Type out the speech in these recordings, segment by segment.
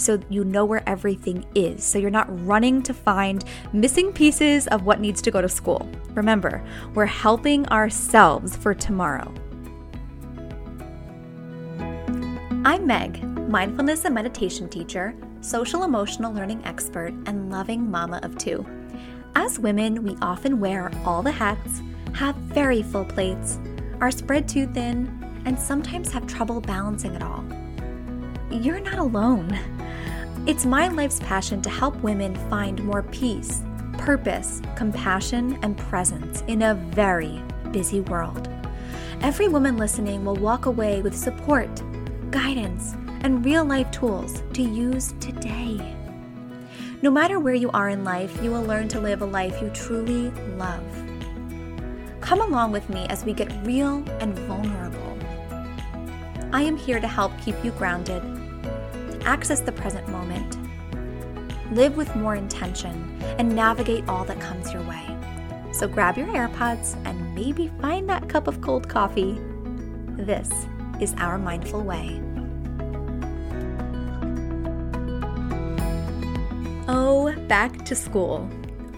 so you know where everything is. So you're not running to find missing pieces of what needs to go to school. Remember, we're helping ourselves for tomorrow. I'm Meg, mindfulness and meditation teacher, social emotional learning expert, and loving mama of two. As women, we often wear all the hats, have very full plates, are spread too thin, and sometimes have trouble balancing it all. You're not alone. It's my life's passion to help women find more peace, purpose, compassion, and presence in a very busy world. Every woman listening will walk away with support, guidance, and real life tools to use today. No matter where you are in life, you will learn to live a life you truly love. Come along with me as we get real and vulnerable. I am here to help keep you grounded, access the present moment, live with more intention, and navigate all that comes your way. So grab your AirPods and maybe find that cup of cold coffee. This is our mindful way. Oh, back to school.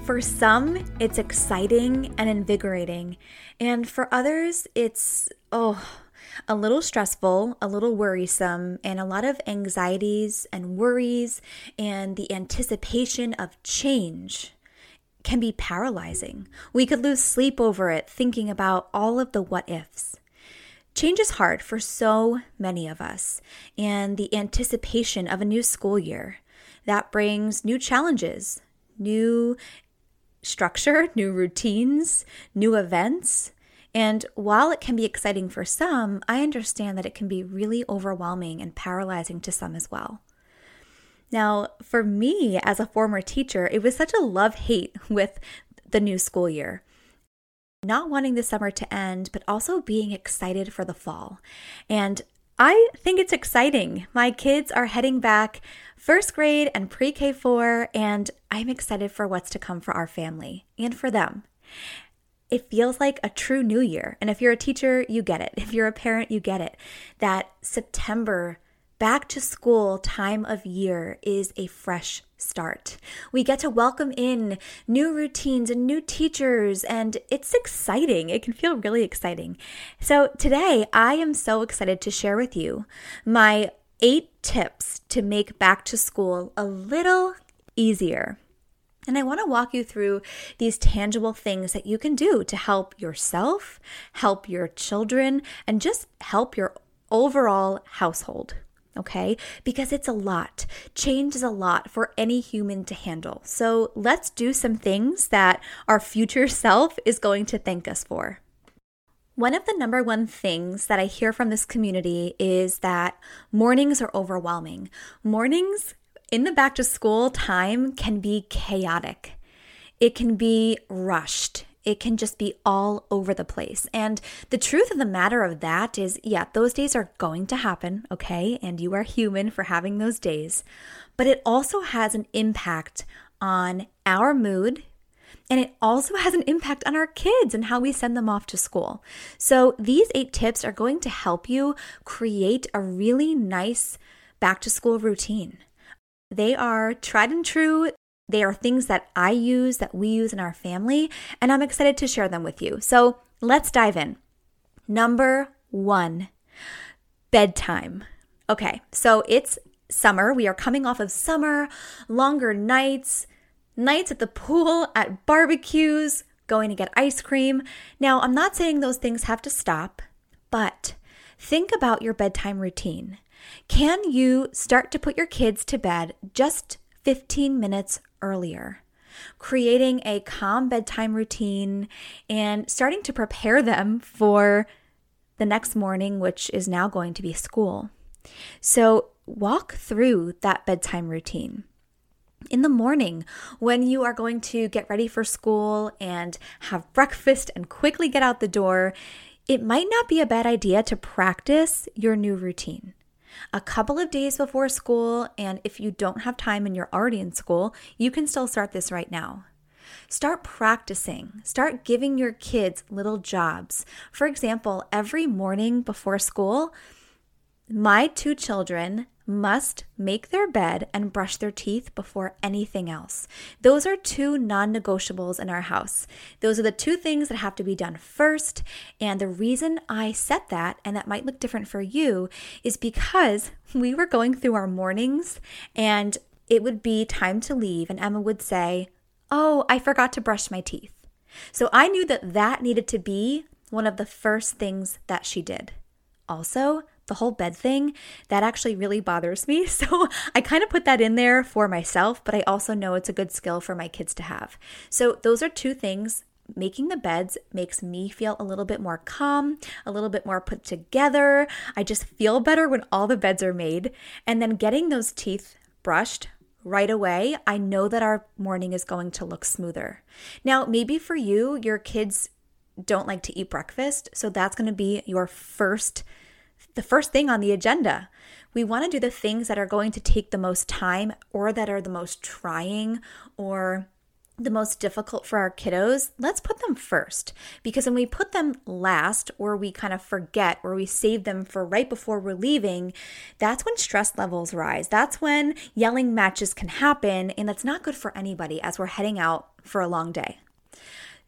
For some, it's exciting and invigorating, and for others, it's, oh, a little stressful, a little worrisome, and a lot of anxieties and worries, and the anticipation of change can be paralyzing. We could lose sleep over it, thinking about all of the what ifs. Change is hard for so many of us, and the anticipation of a new school year that brings new challenges, new structure, new routines, new events. And while it can be exciting for some, I understand that it can be really overwhelming and paralyzing to some as well. Now, for me as a former teacher, it was such a love hate with the new school year. Not wanting the summer to end, but also being excited for the fall. And I think it's exciting. My kids are heading back first grade and pre K 4, and I'm excited for what's to come for our family and for them. It feels like a true new year. And if you're a teacher, you get it. If you're a parent, you get it. That September back to school time of year is a fresh start. We get to welcome in new routines and new teachers, and it's exciting. It can feel really exciting. So, today I am so excited to share with you my eight tips to make back to school a little easier. And I want to walk you through these tangible things that you can do to help yourself, help your children, and just help your overall household okay? Because it's a lot. Change is a lot for any human to handle. So let's do some things that our future self is going to thank us for. One of the number one things that I hear from this community is that mornings are overwhelming. Mornings in the back to school time can be chaotic. It can be rushed it can just be all over the place. And the truth of the matter of that is, yeah, those days are going to happen, okay? And you are human for having those days. But it also has an impact on our mood. And it also has an impact on our kids and how we send them off to school. So, these eight tips are going to help you create a really nice back to school routine. They are tried and true they are things that I use, that we use in our family, and I'm excited to share them with you. So let's dive in. Number one, bedtime. Okay, so it's summer. We are coming off of summer, longer nights, nights at the pool, at barbecues, going to get ice cream. Now, I'm not saying those things have to stop, but think about your bedtime routine. Can you start to put your kids to bed just 15 minutes earlier, creating a calm bedtime routine and starting to prepare them for the next morning, which is now going to be school. So, walk through that bedtime routine. In the morning, when you are going to get ready for school and have breakfast and quickly get out the door, it might not be a bad idea to practice your new routine a couple of days before school. And if you don't have time and you're already in school, you can still start this right now. Start practicing. Start giving your kids little jobs. For example, every morning before school, my two children must make their bed and brush their teeth before anything else. Those are two non negotiables in our house. Those are the two things that have to be done first. And the reason I set that, and that might look different for you, is because we were going through our mornings and it would be time to leave, and Emma would say, Oh, I forgot to brush my teeth. So I knew that that needed to be one of the first things that she did. Also, the whole bed thing, that actually really bothers me. So I kind of put that in there for myself, but I also know it's a good skill for my kids to have. So those are two things. Making the beds makes me feel a little bit more calm, a little bit more put together. I just feel better when all the beds are made. And then getting those teeth brushed right away, I know that our morning is going to look smoother. Now, maybe for you, your kids don't like to eat breakfast, so that's going to be your first the first thing on the agenda. We want to do the things that are going to take the most time or that are the most trying or the most difficult for our kiddos, let's put them first. Because when we put them last, or we kind of forget, or we save them for right before we're leaving, that's when stress levels rise. That's when yelling matches can happen, and that's not good for anybody as we're heading out for a long day.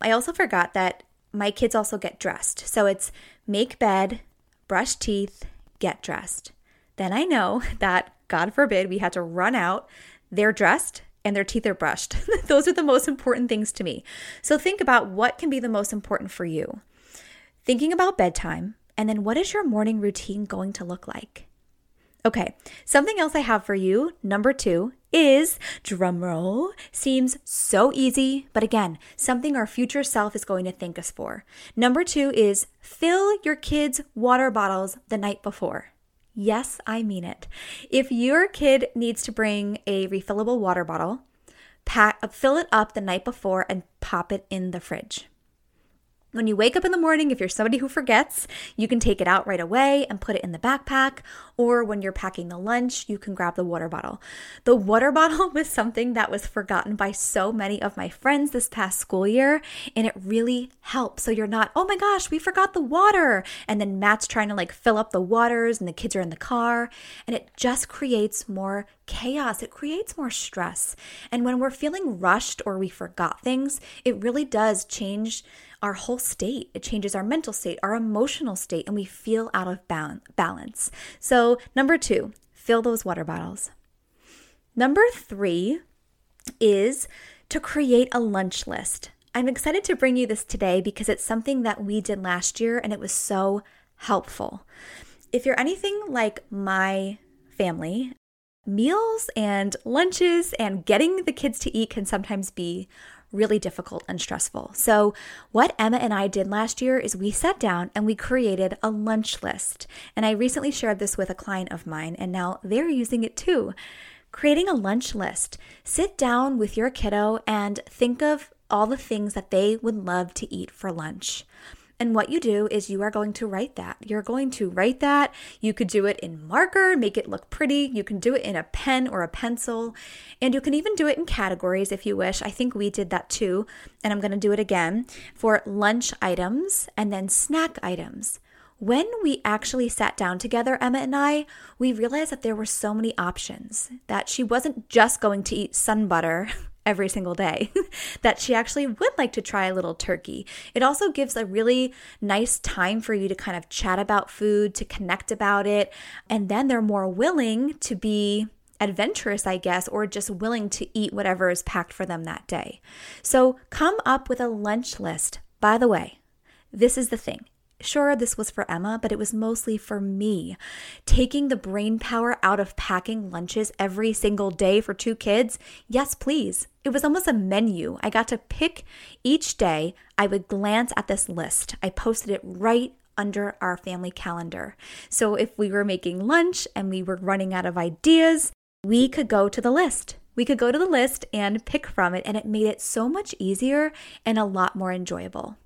I also forgot that my kids also get dressed. So it's make bed, brush teeth, get dressed. Then I know that, God forbid, we had to run out. They're dressed and their teeth are brushed. Those are the most important things to me. So think about what can be the most important for you. Thinking about bedtime, and then what is your morning routine going to look like? Okay, something else I have for you, number two, is drumroll. Seems so easy, but again, something our future self is going to thank us for. Number two is fill your kids' water bottles the night before. Yes, I mean it. If your kid needs to bring a refillable water bottle, pack, uh, fill it up the night before and pop it in the fridge. When you wake up in the morning, if you're somebody who forgets, you can take it out right away and put it in the backpack. Or when you're packing the lunch, you can grab the water bottle. The water bottle was something that was forgotten by so many of my friends this past school year, and it really helps. So you're not, oh my gosh, we forgot the water. And then Matt's trying to like fill up the waters, and the kids are in the car, and it just creates more chaos. It creates more stress. And when we're feeling rushed or we forgot things, it really does change our whole state. It changes our mental state, our emotional state, and we feel out of balance. So, number two, fill those water bottles. Number three is to create a lunch list. I'm excited to bring you this today because it's something that we did last year and it was so helpful. If you're anything like my family, meals and lunches and getting the kids to eat can sometimes be really difficult and stressful. So, what Emma and I did last year is we sat down and we created a lunch list. And I recently shared this with a client of mine, and now they're using it too. Creating a lunch list. Sit down with your kiddo and think of all the things that they would love to eat for lunch. And what you do is you are going to write that. You're going to write that. You could do it in marker, make it look pretty. You can do it in a pen or a pencil. And you can even do it in categories if you wish. I think we did that too. And I'm going to do it again for lunch items and then snack items. When we actually sat down together, Emma and I, we realized that there were so many options, that she wasn't just going to eat sun butter every single day, that she actually would like to try a little turkey. It also gives a really nice time for you to kind of chat about food, to connect about it, and then they're more willing to be adventurous, I guess, or just willing to eat whatever is packed for them that day. So come up with a lunch list. By the way, this is the thing Sure, this was for Emma, but it was mostly for me. Taking the brain power out of packing lunches every single day for two kids? Yes, please. It was almost a menu. I got to pick each day. I would glance at this list. I posted it right under our family calendar. So if we were making lunch and we were running out of ideas, we could go to the list. We could go to the list and pick from it, and it made it so much easier and a lot more enjoyable.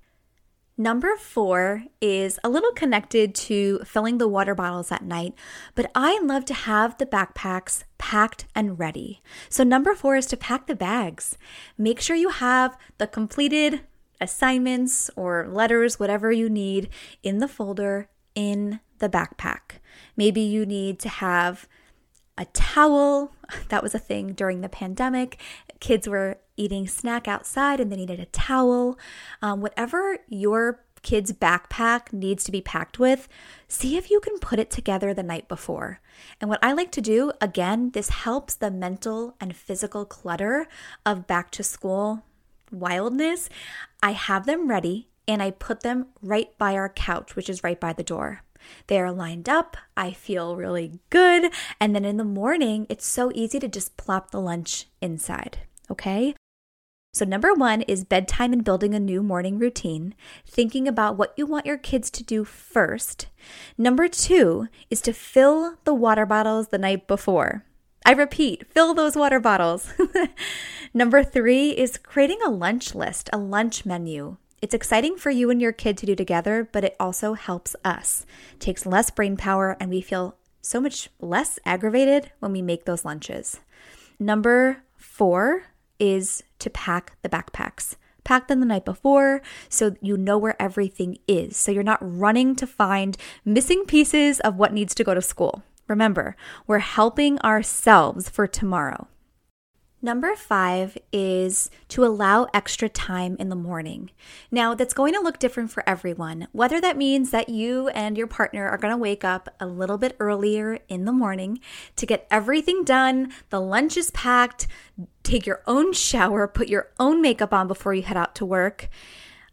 Number four is a little connected to filling the water bottles at night, but I love to have the backpacks packed and ready. So, number four is to pack the bags. Make sure you have the completed assignments or letters, whatever you need, in the folder in the backpack. Maybe you need to have a towel. That was a thing during the pandemic. Kids were eating snack outside and they needed a towel. Um, whatever your kid's backpack needs to be packed with, see if you can put it together the night before. And what I like to do, again, this helps the mental and physical clutter of back to school wildness. I have them ready and I put them right by our couch, which is right by the door. They are lined up. I feel really good. And then in the morning, it's so easy to just plop the lunch inside. Okay. So, number one is bedtime and building a new morning routine, thinking about what you want your kids to do first. Number two is to fill the water bottles the night before. I repeat, fill those water bottles. Number three is creating a lunch list, a lunch menu. It's exciting for you and your kid to do together, but it also helps us. It takes less brain power, and we feel so much less aggravated when we make those lunches. Number four is to pack the backpacks. Pack them the night before so you know where everything is. So you're not running to find missing pieces of what needs to go to school. Remember, we're helping ourselves for tomorrow. Number five is to allow extra time in the morning. Now, that's going to look different for everyone, whether that means that you and your partner are going to wake up a little bit earlier in the morning to get everything done, the lunch is packed, take your own shower, put your own makeup on before you head out to work.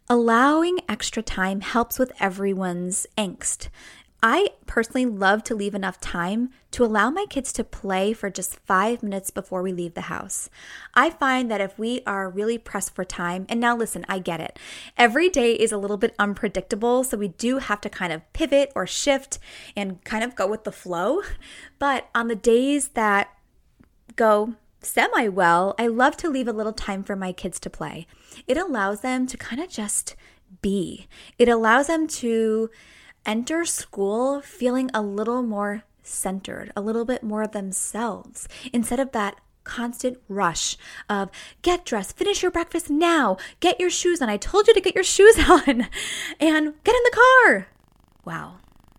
Allowing extra time helps with everyone's angst. I personally love to leave enough time to allow my kids to play for just five minutes before we leave the house. I find that if we are really pressed for time, and now listen, I get it. Every day is a little bit unpredictable, so we do have to kind of pivot or shift and kind of go with the flow. But on the days that go semi well, I love to leave a little time for my kids to play. It allows them to kind of just be, it allows them to enter school feeling a little more centered, a little bit more themselves, instead of that constant rush of get dressed, finish your breakfast now, get your shoes on. I told you to get your shoes on, and get in the car. Wow,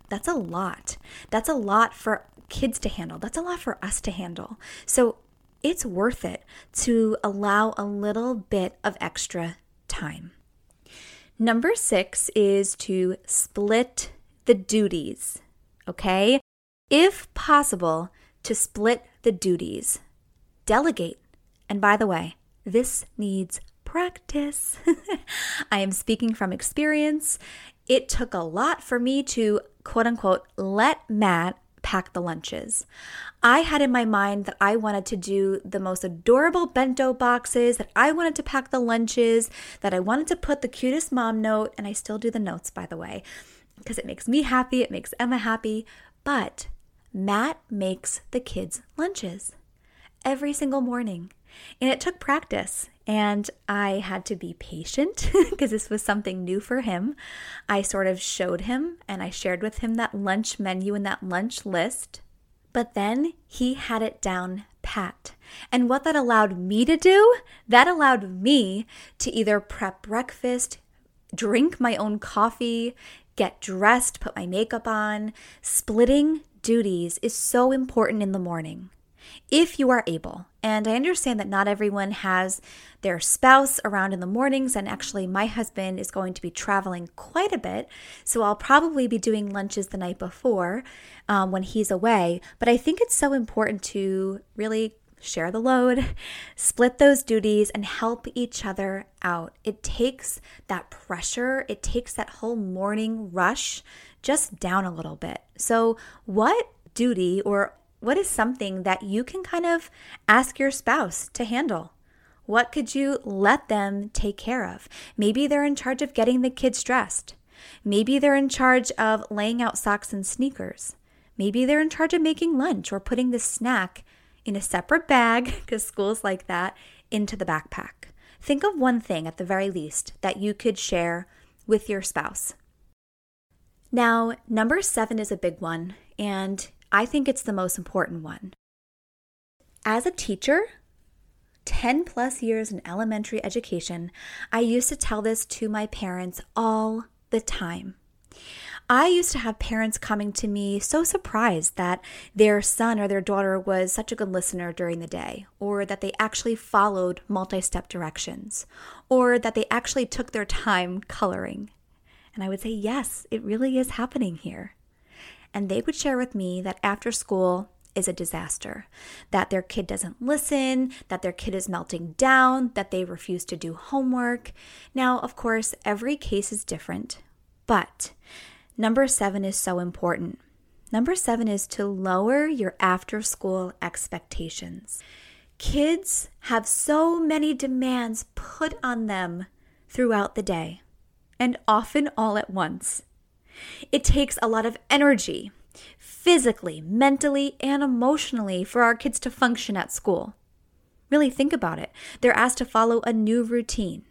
that's a lot. That's a lot for kids to handle. That's a lot for us to handle. So it's worth it to allow a little bit of extra time. Number six is to split the duties, okay? If possible, to split the duties. Delegate. And by the way, this needs practice. I am speaking from experience. It took a lot for me to quote unquote let Matt pack the lunches. I had in my mind that I wanted to do the most adorable bento boxes, that I wanted to pack the lunches, that I wanted to put the cutest mom note, and I still do the notes, by the way because it makes me happy, it makes Emma happy. But Matt makes the kids' lunches every single morning. And it took practice, and I had to be patient because this was something new for him. I sort of showed him and I shared with him that lunch menu and that lunch list. But then he had it down pat. And what that allowed me to do, that allowed me to either prep breakfast, drink my own coffee, get dressed, put my makeup on. Splitting duties is so important in the morning. If you are able, and I understand that not everyone has their spouse around in the mornings, and actually, my husband is going to be traveling quite a bit, so I'll probably be doing lunches the night before um, when he's away. But I think it's so important to really share the load, split those duties, and help each other out. It takes that pressure, it takes that whole morning rush just down a little bit. So, what duty or what is something that you can kind of ask your spouse to handle? What could you let them take care of? Maybe they're in charge of getting the kids dressed. Maybe they're in charge of laying out socks and sneakers. Maybe they're in charge of making lunch or putting the snack in a separate bag, because school's like that, into the backpack. Think of one thing at the very least that you could share with your spouse. Now, number seven is a big one, and I think it's the most important one. As a teacher, 10 plus years in elementary education, I used to tell this to my parents all the time. I used to have parents coming to me so surprised that their son or their daughter was such a good listener during the day, or that they actually followed multi step directions, or that they actually took their time coloring. And I would say, Yes, it really is happening here. And they would share with me that after school, is a disaster. That their kid doesn't listen, that their kid is melting down, that they refuse to do homework. Now, of course, every case is different, but number seven is so important. Number seven is to lower your after school expectations. Kids have so many demands put on them throughout the day, and often all at once. It takes a lot of energy, physically, mentally, and emotionally for our kids to function at school. Really think about it. They're asked to follow a new routine.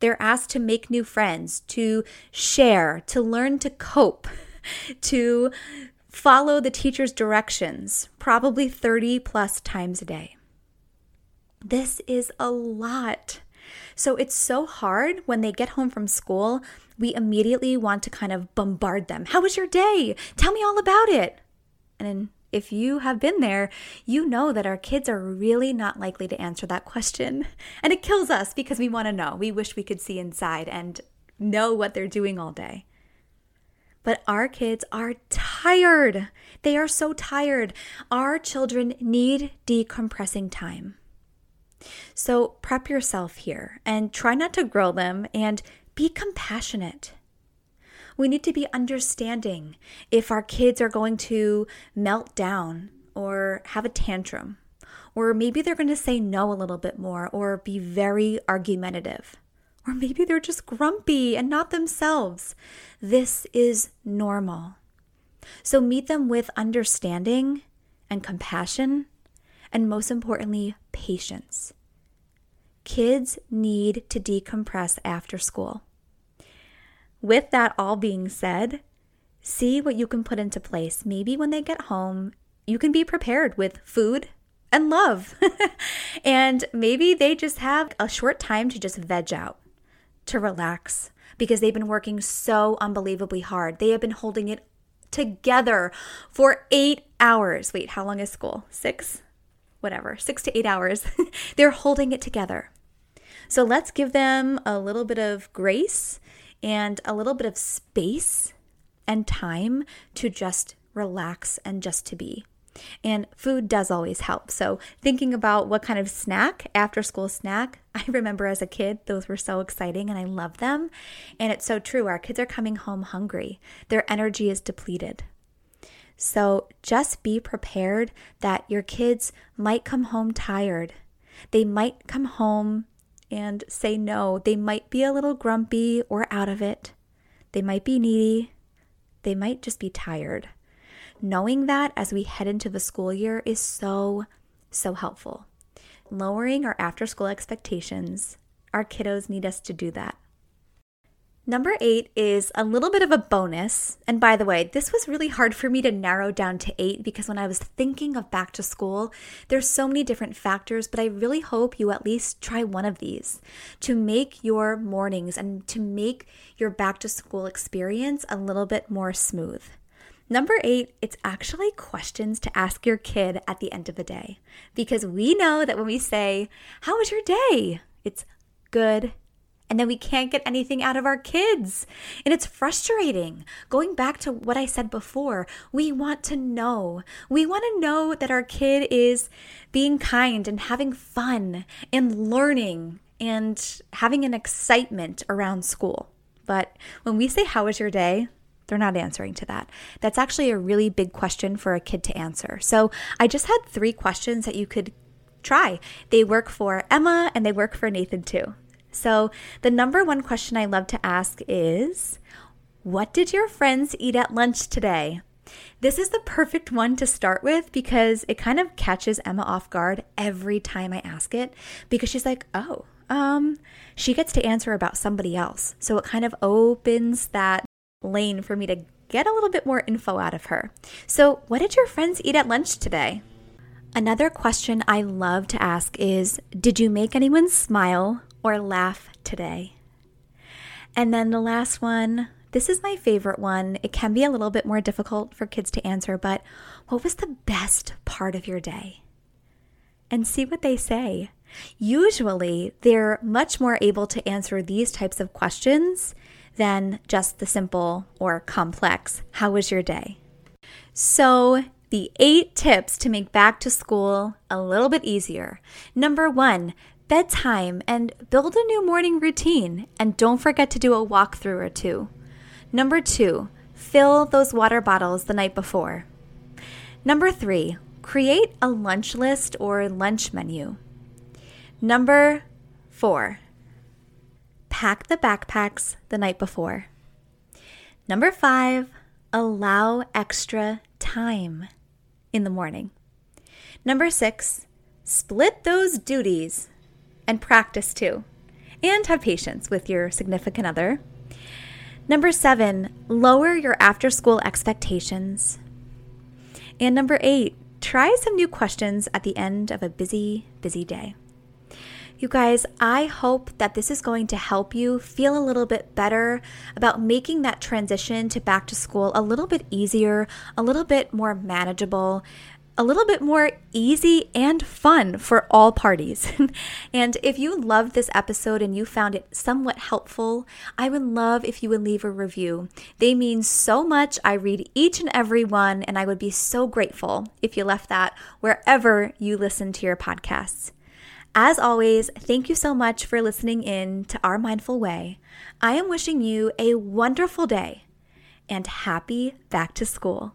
They're asked to make new friends, to share, to learn to cope, to follow the teacher's directions, probably 30 plus times a day. This is a lot. So it's so hard when they get home from school, we immediately want to kind of bombard them. How was your day? Tell me all about it. And if you have been there, you know that our kids are really not likely to answer that question. And it kills us because we want to know. We wish we could see inside and know what they're doing all day. But our kids are tired. They are so tired. Our children need decompressing time. So prep yourself here and try not to grill them and be compassionate. We need to be understanding if our kids are going to melt down or have a tantrum, or maybe they're going to say no a little bit more or be very argumentative, or maybe they're just grumpy and not themselves. This is normal. So meet them with understanding and compassion, and most importantly, patience. Kids need to decompress after school. With that all being said, see what you can put into place. Maybe when they get home, you can be prepared with food and love. and maybe they just have a short time to just veg out, to relax, because they've been working so unbelievably hard. They have been holding it together for eight hours. Wait, how long is school? Six? Whatever, six to eight hours. They're holding it together. So let's give them a little bit of grace and a little bit of space and time to just relax and just to be. And food does always help. So, thinking about what kind of snack, after school snack, I remember as a kid, those were so exciting and I love them. And it's so true. Our kids are coming home hungry, their energy is depleted. So, just be prepared that your kids might come home tired. They might come home and say no. They might be a little grumpy or out of it. They might be needy. They might just be tired. Knowing that as we head into the school year is so, so helpful. Lowering our after school expectations, our kiddos need us to do that. Number eight is a little bit of a bonus. And by the way, this was really hard for me to narrow down to eight because when I was thinking of back to school, there's so many different factors, but I really hope you at least try one of these to make your mornings and to make your back to school experience a little bit more smooth. Number eight, it's actually questions to ask your kid at the end of the day. Because we know that when we say, How was your day? It's good and then we can't get anything out of our kids. And it's frustrating. Going back to what I said before, we want to know. We want to know that our kid is being kind and having fun and learning and having an excitement around school. But when we say, How was your day? They're not answering to that. That's actually a really big question for a kid to answer. So I just had three questions that you could try. They work for Emma and they work for Nathan too. So, the number one question I love to ask is What did your friends eat at lunch today? This is the perfect one to start with because it kind of catches Emma off guard every time I ask it because she's like, oh, um, she gets to answer about somebody else. So it kind of opens that lane for me to get a little bit more info out of her. So, what did your friends eat at lunch today? Another question I love to ask is Did you make anyone smile or laugh today? And then the last one this is my favorite one. It can be a little bit more difficult for kids to answer, but what was the best part of your day? And see what they say. Usually, they're much more able to answer these types of questions than just the simple or complex, How was your day? So, the eight tips to make back to school a little bit easier. Number one, bedtime and build a new morning routine. And don't forget to do a walkthrough or two. Number two, fill those water bottles the night before. Number three, create a lunch list or lunch menu. Number four, pack the backpacks the night before. Number five, allow extra time in the morning. Number six, split those duties and practice too, and have patience with your significant other. Number seven, lower your after school expectations. And number eight, try some new questions at the end of a busy, busy day. You guys, I hope that this is going to help you feel a little bit better about making that transition to back to school a little bit easier, a little bit more manageable, a little bit more easy and fun for all parties. and if you loved this episode and you found it somewhat helpful, I would love if you would leave a review. They mean so much. I read each and every one, and I would be so grateful if you left that wherever you listen to your podcasts. As always, thank you so much for listening in to Our Mindful Way. I am wishing you a wonderful day and happy back to school.